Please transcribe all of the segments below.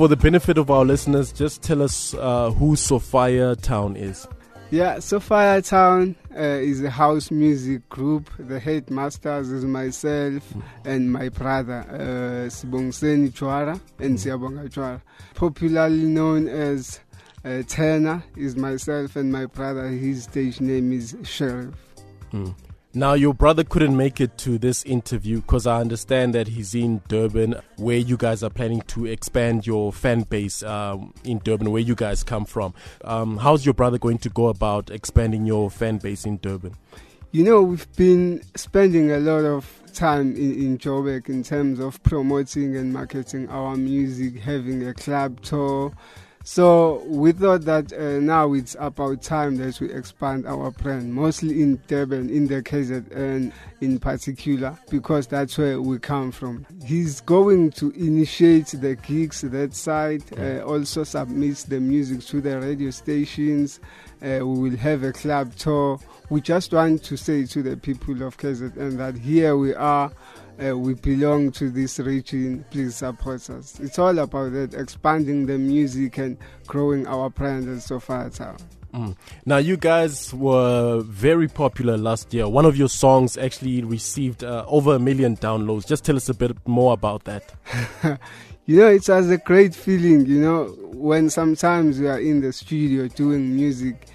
For the benefit of our listeners, just tell us uh, who Sophia Town is. Yeah, Sophia Town uh, is a house music group. The headmasters is myself and my brother, uh, Sibongiseni Chwara and Siyabonga Chwara. Popularly known as uh, Tenor is myself and my brother. His stage name is Sheriff. Now, your brother couldn't make it to this interview because I understand that he's in Durban, where you guys are planning to expand your fan base um, in Durban, where you guys come from. Um, how's your brother going to go about expanding your fan base in Durban? You know, we've been spending a lot of time in, in Joburg in terms of promoting and marketing our music, having a club tour. So we thought that uh, now it's about time that we expand our brand, mostly in Durban, in the KZN in particular, because that's where we come from. He's going to initiate the gigs that side, uh, also submits the music to the radio stations. Uh, we will have a club tour. We just want to say to the people of KZN that here we are. Uh, we belong to this region. Please support us. It's all about that, expanding the music and growing our brand as Sophia Town. Mm. Now, you guys were very popular last year. One of your songs actually received uh, over a million downloads. Just tell us a bit more about that. You know, it was a great feeling, you know, when sometimes you are in the studio doing music,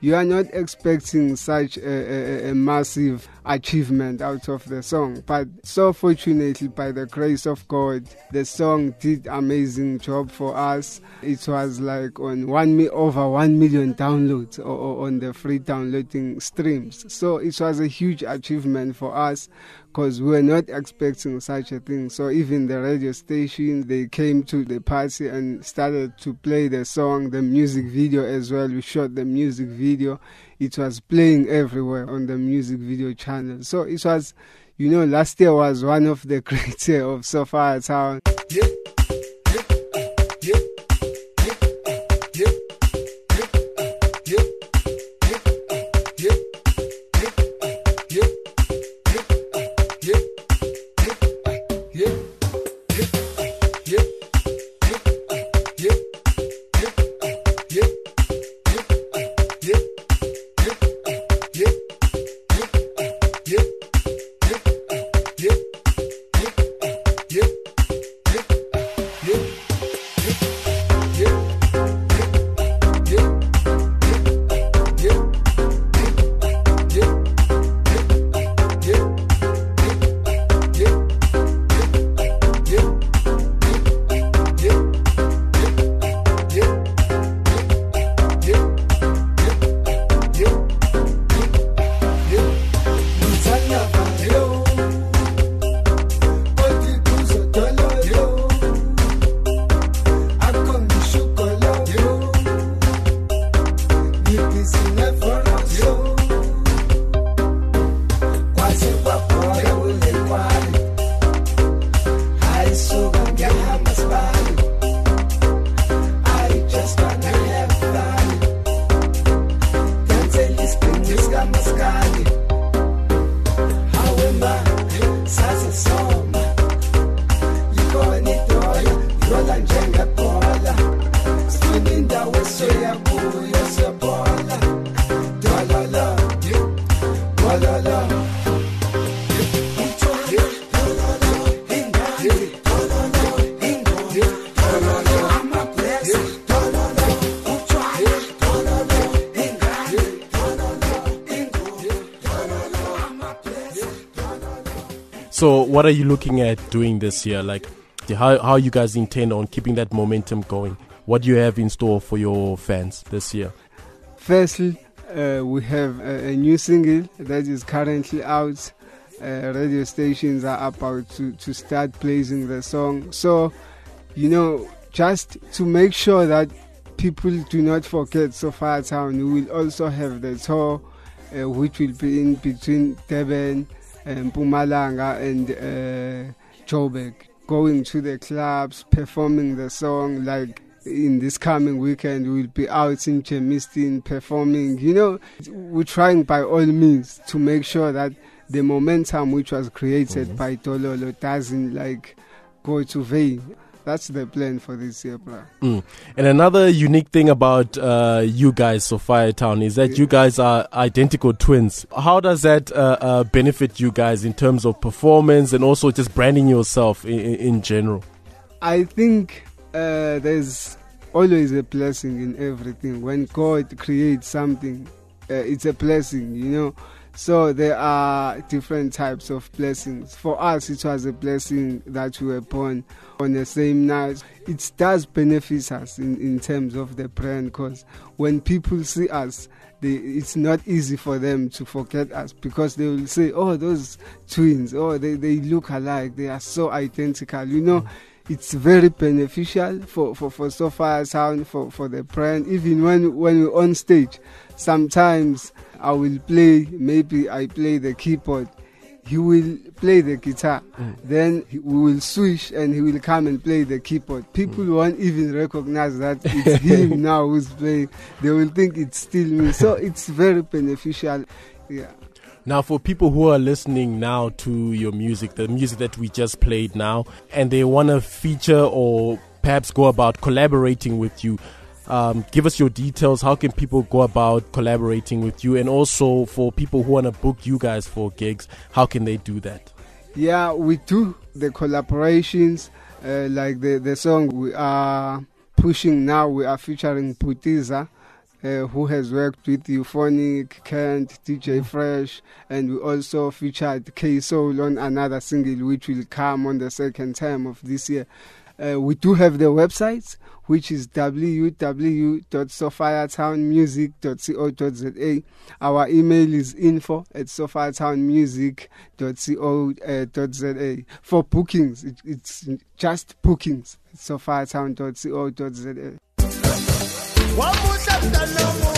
you are not expecting such a, a, a massive achievement out of the song. But so fortunately, by the grace of God, the song did amazing job for us. It was like on one mi- over one million downloads or, or on the free downloading streams. So it was a huge achievement for us because we were not expecting such a thing. So even the radio station, they came to the party and started to play the song, the music video as well. We shot the music video. It was playing everywhere on the music video channel. So it was, you know, last year was one of the great of Sophia Town. So, what are you looking at doing this year? Like, how how you guys intend on keeping that momentum going? What do you have in store for your fans this year? Firstly, uh, we have a, a new single that is currently out. Uh, radio stations are about to, to start playing the song. So, you know, just to make sure that people do not forget Sophia Town, we will also have the tour, uh, which will be in between Durban, um, Mpumalanga, and uh, Joburg. Going to the clubs, performing the song like in this coming weekend we'll be out in Germiston performing. You know, we're trying by all means to make sure that the momentum which was created by Tololo doesn't like go to vain. That's the plan for this year, bro. Mm. And another unique thing about uh, you guys, Sophia Town, is that you guys are identical twins. How does that uh, uh, benefit you guys in terms of performance and also just branding yourself in, in general? I think uh, there's always a blessing in everything. When God creates something, uh, it's a blessing, you know. So there are different types of blessings. For us, it was a blessing that we were born on the same night. It does benefit us in, in terms of the brand because when people see us, they, it's not easy for them to forget us because they will say, oh, those twins, oh, they, they look alike, they are so identical. You know, it's very beneficial for, for, for Sophia Sound, for, for the brand. Even when, when we're on stage, sometimes I will play, maybe I play the keyboard. He will play the guitar, mm. then he- we will switch and he will come and play the keyboard. People mm. won't even recognize that it's him now who's playing. They will think it's still me. So it's very beneficial. Yeah. Now, for people who are listening now to your music, the music that we just played now, and they want to feature or perhaps go about collaborating with you, um, give us your details. How can people go about collaborating with you? And also for people who want to book you guys for gigs, how can they do that? Yeah, we do the collaborations, uh, like the, the song we are pushing now. We are featuring Putiza, uh, who has worked with Euphonik, Kent, DJ Fresh, and we also featured K Soul on another single which will come on the second time of this year. Uh, we do have the website, which is www.sophiatownmusic.co.za. Our email is info at sophiatownmusic.co.za. For bookings, it, it's just bookings at sophiatown.co.za. One more step, no more.